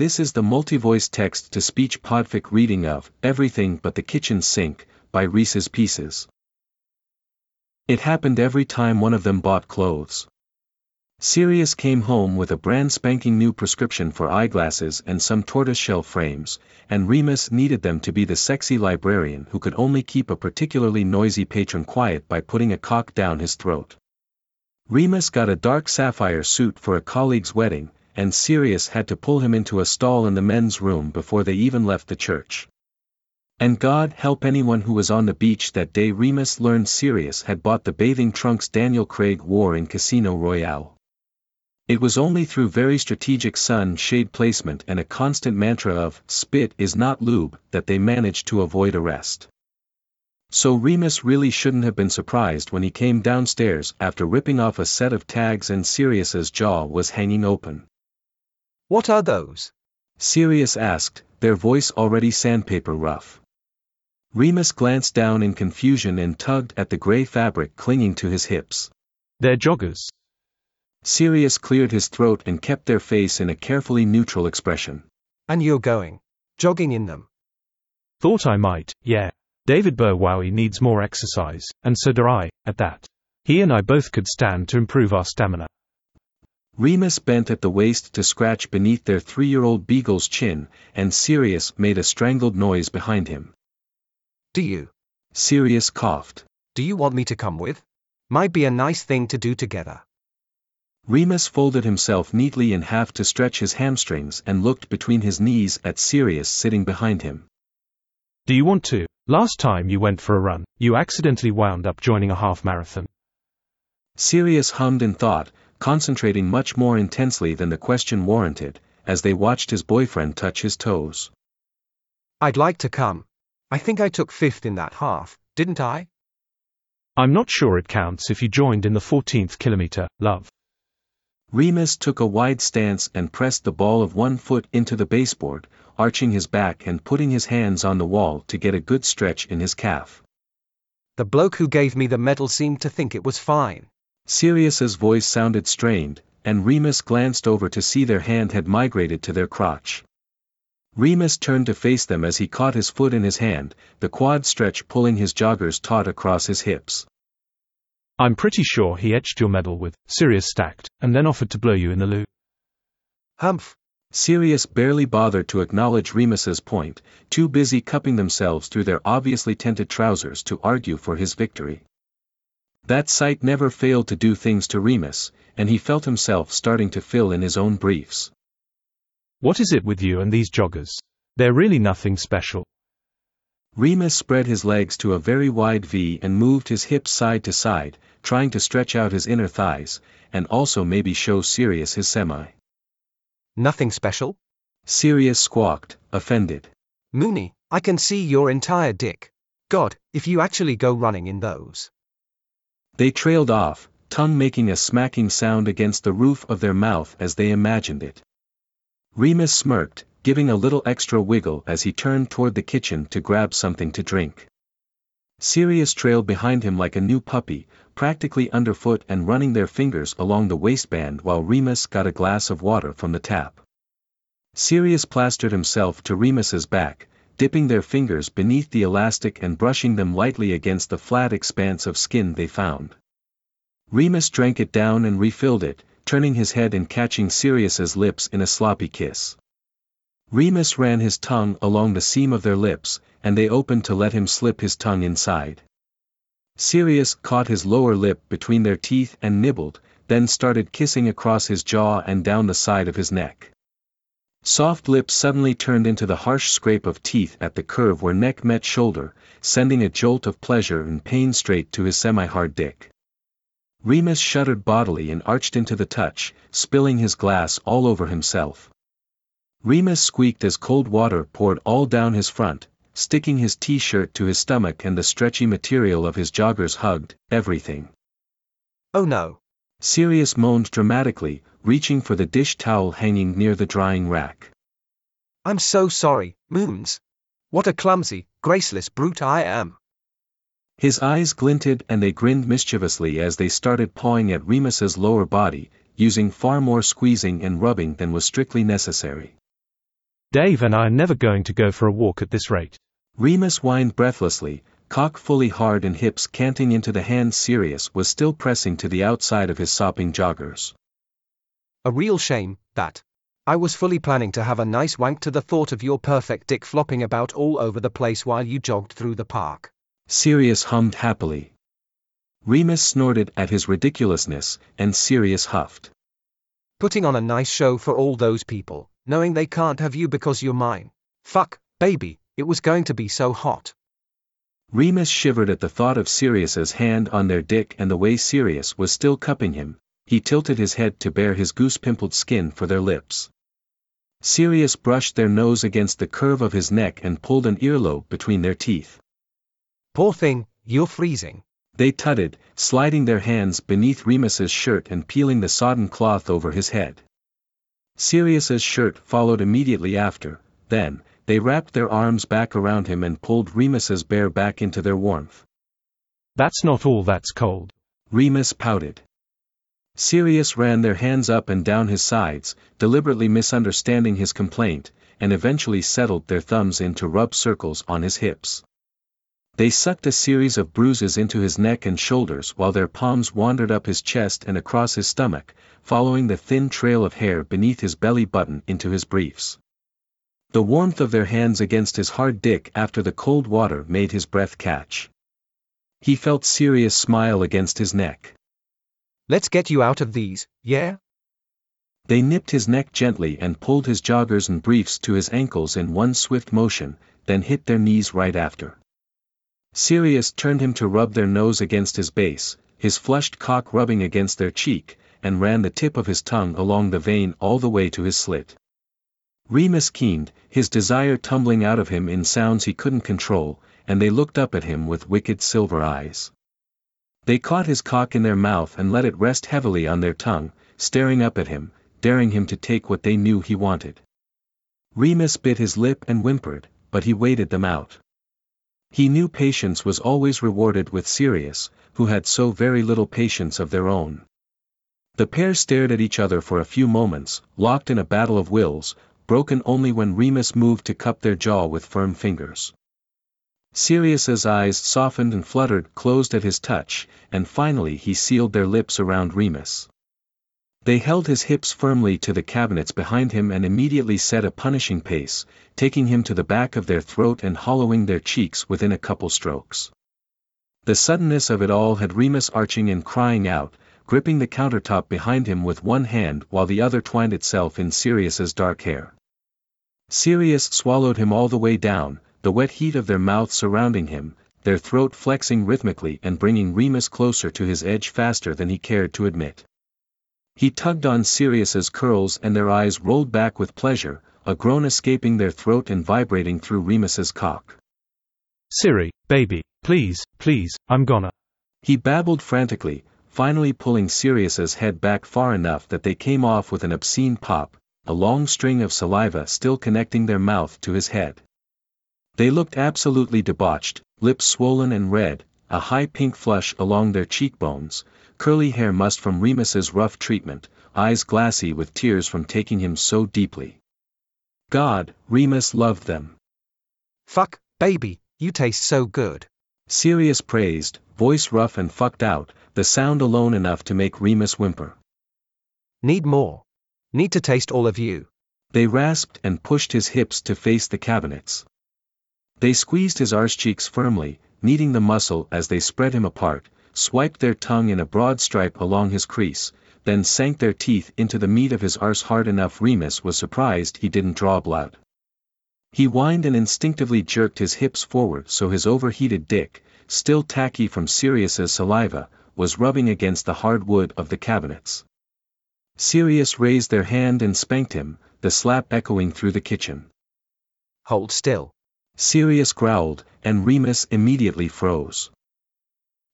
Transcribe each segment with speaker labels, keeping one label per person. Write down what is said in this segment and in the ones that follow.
Speaker 1: This is the multi-voice text-to-speech podfic reading of Everything But the Kitchen Sink by Reese's Pieces. It happened every time one of them bought clothes. Sirius came home with a brand spanking new prescription for eyeglasses and some tortoiseshell frames, and Remus needed them to be the sexy librarian who could only keep a particularly noisy patron quiet by putting a cock down his throat. Remus got a dark sapphire suit for a colleague's wedding, and Sirius had to pull him into a stall in the men's room before they even left the church. And God help anyone who was on the beach that day Remus learned Sirius had bought the bathing trunks Daniel Craig wore in Casino Royale. It was only through very strategic sun shade placement and a constant mantra of spit is not lube that they managed to avoid arrest. So Remus really shouldn't have been surprised when he came downstairs after ripping off a set of tags and Sirius's jaw was hanging open.
Speaker 2: What are those?
Speaker 1: Sirius asked, their voice already sandpaper rough. Remus glanced down in confusion and tugged at the gray fabric clinging to his hips.
Speaker 3: They're joggers.
Speaker 1: Sirius cleared his throat and kept their face in a carefully neutral expression.
Speaker 2: And you're going. Jogging in them.
Speaker 3: Thought I might, yeah. David Burwowie needs more exercise, and so do I, at that. He and I both could stand to improve our stamina.
Speaker 1: Remus bent at the waist to scratch beneath their three-year-old beagle's chin, and Sirius made a strangled noise behind him.
Speaker 2: Do you?
Speaker 1: Sirius coughed.
Speaker 2: Do you want me to come with? Might be a nice thing to do together.
Speaker 1: Remus folded himself neatly in half to stretch his hamstrings and looked between his knees at Sirius sitting behind him.
Speaker 3: Do you want to? Last time you went for a run, you accidentally wound up joining a half marathon.
Speaker 1: Sirius hummed in thought, concentrating much more intensely than the question warranted, as they watched his boyfriend touch his toes.
Speaker 2: I'd like to come. I think I took fifth in that half, didn't I?
Speaker 3: I'm not sure it counts if you joined in the 14th kilometer, love.
Speaker 1: Remus took a wide stance and pressed the ball of one foot into the baseboard, arching his back and putting his hands on the wall to get a good stretch in his calf.
Speaker 2: The bloke who gave me the medal seemed to think it was fine.
Speaker 1: Sirius's voice sounded strained, and Remus glanced over to see their hand had migrated to their crotch. Remus turned to face them as he caught his foot in his hand, the quad stretch pulling his joggers taut across his hips.
Speaker 3: I'm pretty sure he etched your medal with Sirius stacked, and then offered to blow you in the loo.
Speaker 2: Humph.
Speaker 1: Sirius barely bothered to acknowledge Remus's point, too busy cupping themselves through their obviously tented trousers to argue for his victory. That sight never failed to do things to Remus, and he felt himself starting to fill in his own briefs.
Speaker 3: What is it with you and these joggers? They're really nothing special.
Speaker 1: Remus spread his legs to a very wide V and moved his hips side to side, trying to stretch out his inner thighs, and also maybe show Sirius his semi.
Speaker 2: Nothing special?
Speaker 1: Sirius squawked, offended.
Speaker 2: Moony, I can see your entire dick. God, if you actually go running in those.
Speaker 1: They trailed off, tongue making a smacking sound against the roof of their mouth as they imagined it. Remus smirked, giving a little extra wiggle as he turned toward the kitchen to grab something to drink. Sirius trailed behind him like a new puppy, practically underfoot and running their fingers along the waistband while Remus got a glass of water from the tap. Sirius plastered himself to Remus's back, dipping their fingers beneath the elastic and brushing them lightly against the flat expanse of skin they found. Remus drank it down and refilled it, turning his head and catching Sirius's lips in a sloppy kiss. Remus ran his tongue along the seam of their lips, and they opened to let him slip his tongue inside. Sirius caught his lower lip between their teeth and nibbled, then started kissing across his jaw and down the side of his neck. Soft lips suddenly turned into the harsh scrape of teeth at the curve where neck met shoulder, sending a jolt of pleasure and pain straight to his semi-hard dick. Remus shuddered bodily and arched into the touch, spilling his glass all over himself. Remus squeaked as cold water poured all down his front, sticking his t-shirt to his stomach and the stretchy material of his joggers hugged, everything.
Speaker 2: Oh no.
Speaker 1: Sirius moaned dramatically, reaching for the dish towel hanging near the drying rack.
Speaker 2: I'm so sorry, Moons. What a clumsy, graceless brute I am.
Speaker 1: His eyes glinted and they grinned mischievously as they started pawing at Remus's lower body, using far more squeezing and rubbing than was strictly necessary.
Speaker 3: Dave and I are never going to go for a walk at this rate.
Speaker 1: Remus whined breathlessly, cock fully hard and hips canting into the hand Sirius was still pressing to the outside of his sopping joggers.
Speaker 2: A real shame, that. I was fully planning to have a nice wank to the thought of your perfect dick flopping about all over the place while you jogged through the park.
Speaker 1: Sirius hummed happily. Remus snorted at his ridiculousness, and Sirius huffed.
Speaker 2: Putting on a nice show for all those people, knowing they can't have you because you're mine. Fuck, baby, it was going to be so hot.
Speaker 1: Remus shivered at the thought of Sirius's hand on their dick and the way Sirius was still cupping him, he tilted his head to bare his goose-pimpled skin for their lips. Sirius brushed their nose against the curve of his neck and pulled an earlobe between their teeth.
Speaker 2: Poor thing, you're freezing.
Speaker 1: They tutted, sliding their hands beneath Remus's shirt and peeling the sodden cloth over his head. Sirius's shirt followed immediately after, then, they wrapped their arms back around him and pulled Remus's bear back into their warmth.
Speaker 3: That's not all that's cold.
Speaker 1: Remus pouted. Sirius ran their hands up and down his sides, deliberately misunderstanding his complaint, and eventually settled their thumbs in to rub circles on his hips. They sucked a series of bruises into his neck and shoulders while their palms wandered up his chest and across his stomach, following the thin trail of hair beneath his belly button into his briefs. The warmth of their hands against his hard dick after the cold water made his breath catch. He felt Sirius smile against his neck.
Speaker 2: Let's get you out of these, yeah?
Speaker 1: They nipped his neck gently and pulled his joggers and briefs to his ankles in one swift motion, then hit their knees right after. Sirius turned him to rub their nose against his base, his flushed cock rubbing against their cheek, and ran the tip of his tongue along the vein all the way to his slit. Remus keened, his desire tumbling out of him in sounds he couldn't control, and they looked up at him with wicked silver eyes. They caught his cock in their mouth and let it rest heavily on their tongue, staring up at him, daring him to take what they knew he wanted. Remus bit his lip and whimpered, but he waited them out. He knew patience was always rewarded with Sirius, who had so very little patience of their own. The pair stared at each other for a few moments, locked in a battle of wills, broken only when Remus moved to cup their jaw with firm fingers. Sirius's eyes softened and fluttered closed at his touch, and finally he sealed their lips around Remus. They held his hips firmly to the cabinets behind him and immediately set a punishing pace, taking him to the back of their throat and hollowing their cheeks within a couple strokes. The suddenness of it all had Remus arching and crying out, gripping the countertop behind him with one hand while the other twined itself in Sirius's dark hair. Sirius swallowed him all the way down, the wet heat of their mouths surrounding him, their throat flexing rhythmically and bringing Remus closer to his edge faster than he cared to admit. He tugged on Sirius's curls and their eyes rolled back with pleasure, a groan escaping their throat and vibrating through Remus's cock.
Speaker 3: Siri, baby, please, please, I'm gonna.
Speaker 1: He babbled frantically, finally pulling Sirius's head back far enough that they came off with an obscene pop, a long string of saliva still connecting their mouth to his head. They looked absolutely debauched, lips swollen and red, a high pink flush along their cheekbones, curly hair mussed from Remus's rough treatment, eyes glassy with tears from taking him so deeply. God, Remus loved them.
Speaker 2: Fuck, baby, you taste so good.
Speaker 1: Sirius praised, voice rough and fucked out, the sound alone enough to make Remus whimper.
Speaker 2: Need more. Need to taste all of you.
Speaker 1: They rasped and pushed his hips to face the cabinets. They squeezed his arse cheeks firmly, kneading the muscle as they spread him apart, swiped their tongue in a broad stripe along his crease, then sank their teeth into the meat of his arse hard enough Remus was surprised he didn't draw blood. He whined and instinctively jerked his hips forward so his overheated dick, still tacky from Sirius's saliva, was rubbing against the hard wood of the cabinets. Sirius raised their hand and spanked him, the slap echoing through the kitchen.
Speaker 2: Hold still.
Speaker 1: Sirius growled, and Remus immediately froze.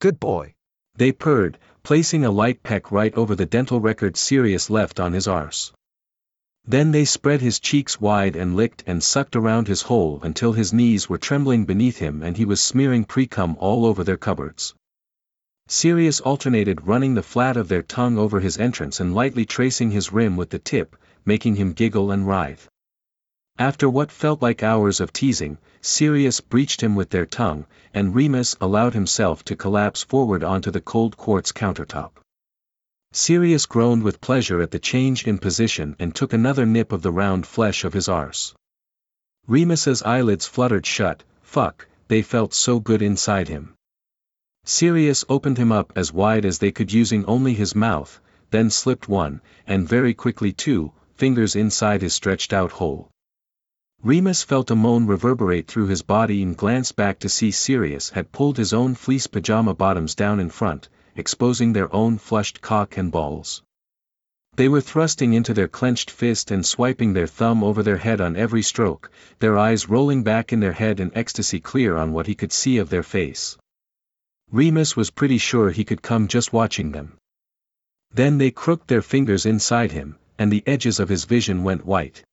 Speaker 2: Good boy.
Speaker 1: They purred, placing a light peck right over the dental record Sirius left on his arse. Then they spread his cheeks wide and licked and sucked around his hole until his knees were trembling beneath him and he was smearing pre-cum all over their cupboards. Sirius alternated running the flat of their tongue over his entrance and lightly tracing his rim with the tip, making him giggle and writhe. After what felt like hours of teasing, Sirius breached him with their tongue, and Remus allowed himself to collapse forward onto the cold quartz countertop. Sirius groaned with pleasure at the change in position and took another nip of the round flesh of his arse. Remus's eyelids fluttered shut, fuck, they felt so good inside him. Sirius opened him up as wide as they could using only his mouth, then slipped one, and very quickly two, fingers inside his stretched out hole. Remus felt a moan reverberate through his body and glanced back to see Sirius had pulled his own fleece pajama bottoms down in front, exposing their own flushed cock and balls. They were thrusting into their clenched fist and swiping their thumb over their head on every stroke, their eyes rolling back in their head in ecstasy clear on what he could see of their face. Remus was pretty sure he could come just watching them. Then they crooked their fingers inside him, and the edges of his vision went white.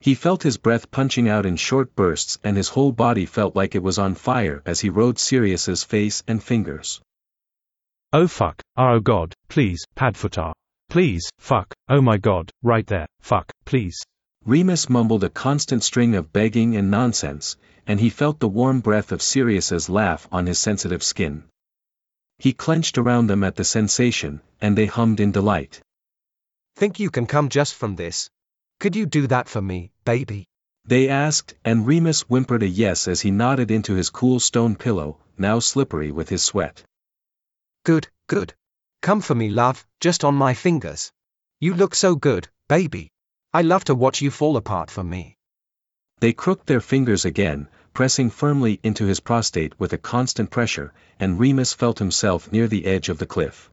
Speaker 1: He felt his breath punching out in short bursts and his whole body felt like it was on fire as he rode Sirius's face and fingers.
Speaker 3: Oh fuck, oh god, please, Padfootar. Please, fuck, oh my god, right there, fuck, please.
Speaker 1: Remus mumbled a constant string of begging and nonsense, and he felt the warm breath of Sirius's laugh on his sensitive skin. He clenched around them at the sensation, and they hummed in delight.
Speaker 2: Think you can come just from this? Could you do that for me, baby?
Speaker 1: They asked, and Remus whimpered a yes as he nodded into his cool stone pillow, now slippery with his sweat.
Speaker 2: Good, good. Come for me, love, just on my fingers. You look so good, baby. I love to watch you fall apart for me.
Speaker 1: They crooked their fingers again, pressing firmly into his prostate with a constant pressure, and Remus felt himself near the edge of the cliff.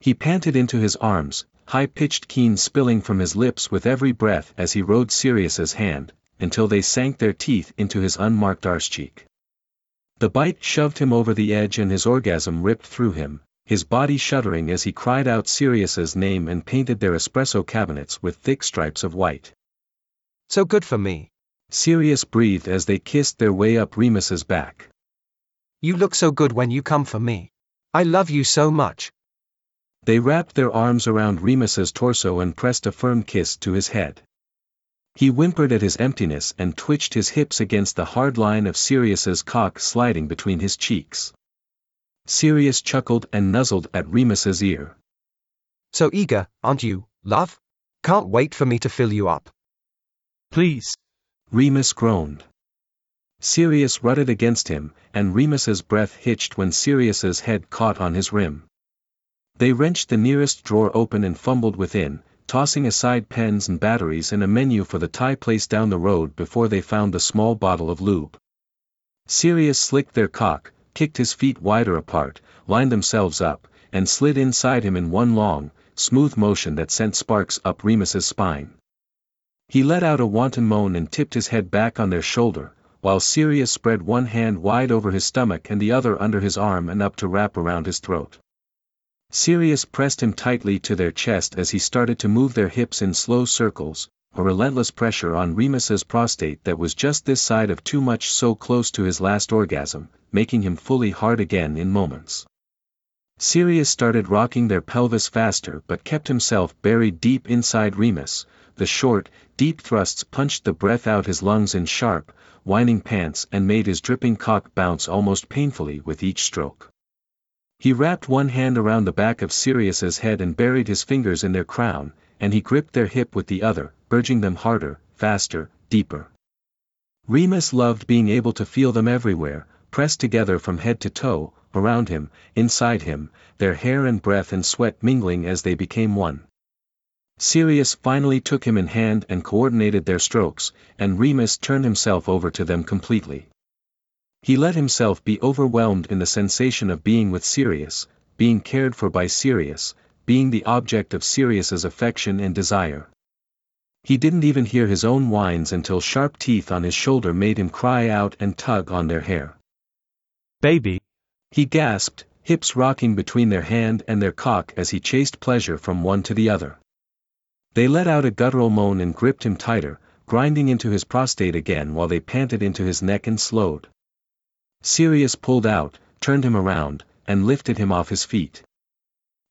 Speaker 1: He panted into his arms, high-pitched keen spilling from his lips with every breath as he rode Sirius's hand, until they sank their teeth into his unmarked arse cheek. The bite shoved him over the edge and his orgasm ripped through him, his body shuddering as he cried out Sirius's name and painted their espresso cabinets with thick stripes of white.
Speaker 2: So good for me.
Speaker 1: Sirius breathed as they kissed their way up Remus's back.
Speaker 2: You look so good when you come for me. I love you so much.
Speaker 1: They wrapped their arms around Remus's torso and pressed a firm kiss to his head. He whimpered at his emptiness and twitched his hips against the hard line of Sirius's cock sliding between his cheeks. Sirius chuckled and nuzzled at Remus's ear.
Speaker 2: So eager, aren't you, love? Can't wait for me to fill you up.
Speaker 3: Please.
Speaker 1: Remus groaned. Sirius rutted against him, and Remus's breath hitched when Sirius's head caught on his rim. They wrenched the nearest drawer open and fumbled within, tossing aside pens and batteries and a menu for the Thai place down the road before they found the small bottle of lube. Sirius slicked their cock, kicked his feet wider apart, lined themselves up, and slid inside him in one long, smooth motion that sent sparks up Remus's spine. He let out a wanton moan and tipped his head back on their shoulder, while Sirius spread one hand wide over his stomach and the other under his arm and up to wrap around his throat. Sirius pressed him tightly to their chest as he started to move their hips in slow circles, a relentless pressure on Remus's prostate that was just this side of too much so close to his last orgasm, making him fully hard again in moments. Sirius started rocking their pelvis faster but kept himself buried deep inside Remus, the short, deep thrusts punched the breath out his lungs in sharp, whining pants and made his dripping cock bounce almost painfully with each stroke. He wrapped one hand around the back of Sirius's head and buried his fingers in their crown, and he gripped their hip with the other, urging them harder, faster, deeper. Remus loved being able to feel them everywhere, pressed together from head to toe, around him, inside him, their hair and breath and sweat mingling as they became one. Sirius finally took him in hand and coordinated their strokes, and Remus turned himself over to them completely. He let himself be overwhelmed in the sensation of being with Sirius, being cared for by Sirius, being the object of Sirius's affection and desire. He didn't even hear his own whines until sharp teeth on his shoulder made him cry out and tug on their hair.
Speaker 3: Baby.
Speaker 1: He gasped, hips rocking between their hand and their cock as he chased pleasure from one to the other. They let out a guttural moan and gripped him tighter, grinding into his prostate again while they panted into his neck and slowed. Sirius pulled out, turned him around, and lifted him off his feet.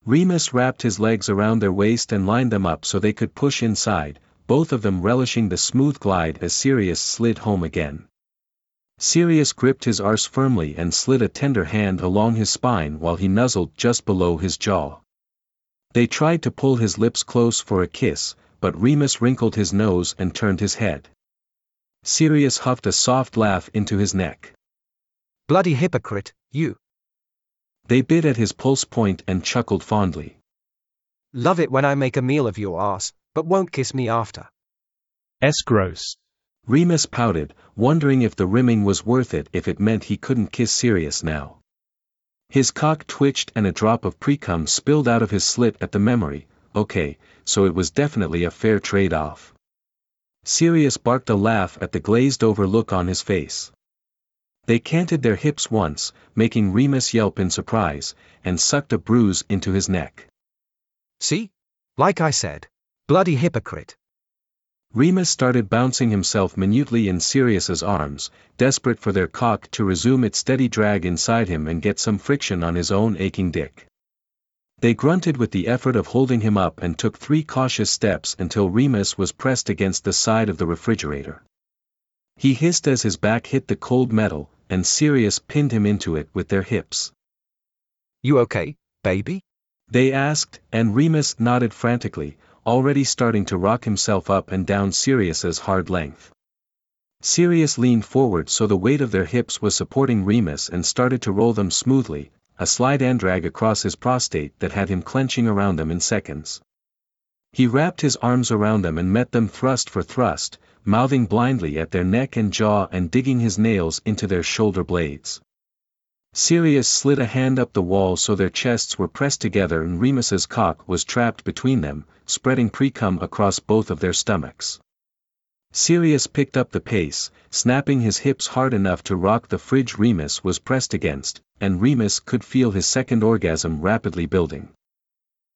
Speaker 1: Remus wrapped his legs around their waist and lined them up so they could push inside, both of them relishing the smooth glide as Sirius slid home again. Sirius gripped his arse firmly and slid a tender hand along his spine while he nuzzled just below his jaw. They tried to pull his lips close for a kiss, but Remus wrinkled his nose and turned his head. Sirius huffed a soft laugh into his neck.
Speaker 2: Bloody hypocrite, you.
Speaker 1: They bit at his pulse point and chuckled fondly.
Speaker 2: Love it when I make a meal of your ass, but won't kiss me after.
Speaker 3: S gross.
Speaker 1: Remus pouted, wondering if the rimming was worth it if it meant he couldn't kiss Sirius now. His cock twitched and a drop of precum spilled out of his slit at the memory, okay, so it was definitely a fair trade-off. Sirius barked a laugh at the glazed-over look on his face. They canted their hips once, making Remus yelp in surprise, and sucked a bruise into his neck.
Speaker 2: See? Like I said. Bloody hypocrite.
Speaker 1: Remus started bouncing himself minutely in Sirius's arms, desperate for their cock to resume its steady drag inside him and get some friction on his own aching dick. They grunted with the effort of holding him up and took three cautious steps until Remus was pressed against the side of the refrigerator. He hissed as his back hit the cold metal, and Sirius pinned him into it with their hips.
Speaker 2: You okay, baby?
Speaker 1: They asked, and Remus nodded frantically, already starting to rock himself up and down Sirius's hard length. Sirius leaned forward so the weight of their hips was supporting Remus and started to roll them smoothly, a slide and drag across his prostate that had him clenching around them in seconds. He wrapped his arms around them and met them thrust for thrust, mouthing blindly at their neck and jaw and digging his nails into their shoulder blades. Sirius slid a hand up the wall so their chests were pressed together and Remus's cock was trapped between them, spreading precum across both of their stomachs. Sirius picked up the pace, snapping his hips hard enough to rock the fridge Remus was pressed against, and Remus could feel his second orgasm rapidly building.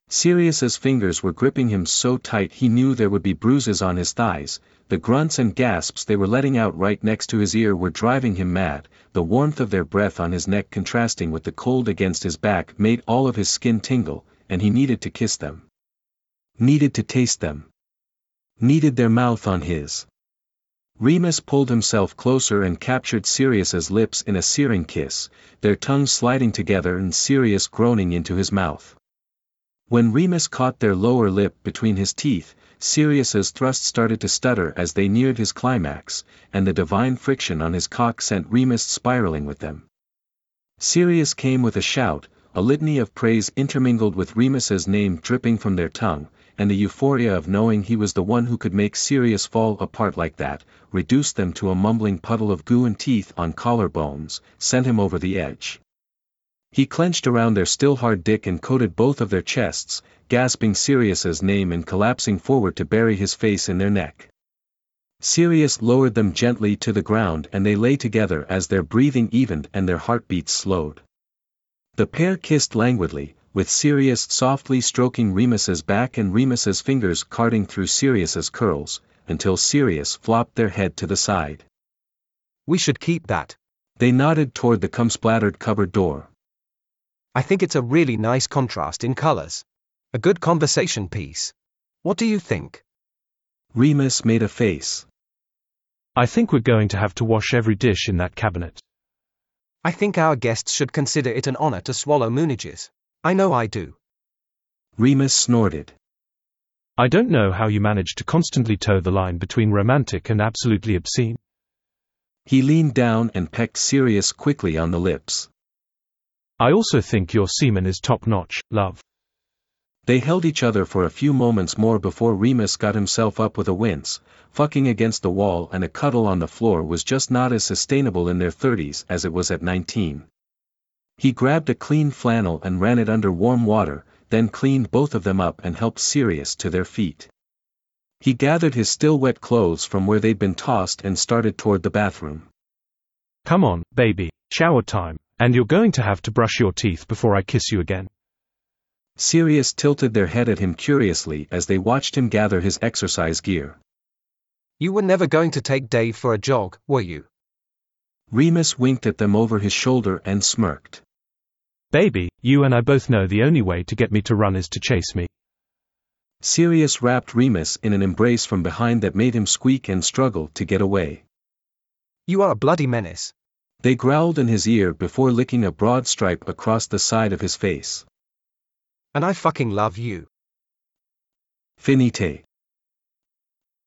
Speaker 1: Sirius's fingers were gripping him so tight he knew there would be bruises on his thighs, the grunts and gasps they were letting out right next to his ear were driving him mad, the warmth of their breath on his neck contrasting with the cold against his back made all of his skin tingle, and he needed to kiss them. Needed to taste them. Needed their mouth on his. Remus pulled himself closer and captured Sirius's lips in a searing kiss, their tongues sliding together and Sirius groaning into his mouth. When Remus caught their lower lip between his teeth, Sirius's thrust started to stutter as they neared his climax, and the divine friction on his cock sent Remus spiraling with them. Sirius came with a shout, a litany of praise intermingled with Remus's name dripping from their tongue, and the euphoria of knowing he was the one who could make Sirius fall apart like that, reduced them to a mumbling puddle of goo and teeth on collarbones, sent him over the edge. He clenched around their still hard dick and coated both of their chests, gasping Sirius's name and collapsing forward to bury his face in their neck. Sirius lowered them gently to the ground and they lay together as their breathing evened and their heartbeats slowed. The pair kissed languidly, with Sirius softly stroking Remus's back and Remus's fingers carting through Sirius's curls, until Sirius flopped their head to the side.
Speaker 2: We should keep that.
Speaker 1: They nodded toward the cum-splattered cupboard door.
Speaker 2: I think it's a really nice contrast in colors. A good conversation piece. What do you think?
Speaker 1: Remus made a face.
Speaker 3: I think we're going to have to wash every dish in that cabinet.
Speaker 2: I think our guests should consider it an honor to swallow moonages. I know I do.
Speaker 1: Remus snorted.
Speaker 3: I don't know how you manage to constantly toe the line between romantic and absolutely obscene.
Speaker 1: He leaned down and pecked Sirius quickly on the lips.
Speaker 3: I also think your semen is top notch, love.
Speaker 1: They held each other for a few moments more before Remus got himself up with a wince, fucking against the wall and a cuddle on the floor was just not as sustainable in their thirties as it was at nineteen. He grabbed a clean flannel and ran it under warm water, then cleaned both of them up and helped Sirius to their feet. He gathered his still wet clothes from where they'd been tossed and started toward the bathroom.
Speaker 3: Come on, baby, shower time. And you're going to have to brush your teeth before I kiss you again.
Speaker 1: Sirius tilted their head at him curiously as they watched him gather his exercise gear.
Speaker 2: You were never going to take Dave for a jog, were you?
Speaker 1: Remus winked at them over his shoulder and smirked.
Speaker 3: Baby, you and I both know the only way to get me to run is to chase me.
Speaker 1: Sirius wrapped Remus in an embrace from behind that made him squeak and struggle to get away.
Speaker 2: You are a bloody menace.
Speaker 1: They growled in his ear before licking a broad stripe across the side of his face.
Speaker 2: And I fucking love you.
Speaker 1: Finite.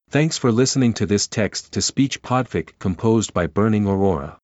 Speaker 1: Thanks for listening to this text to speech podfic composed by Burning Aurora.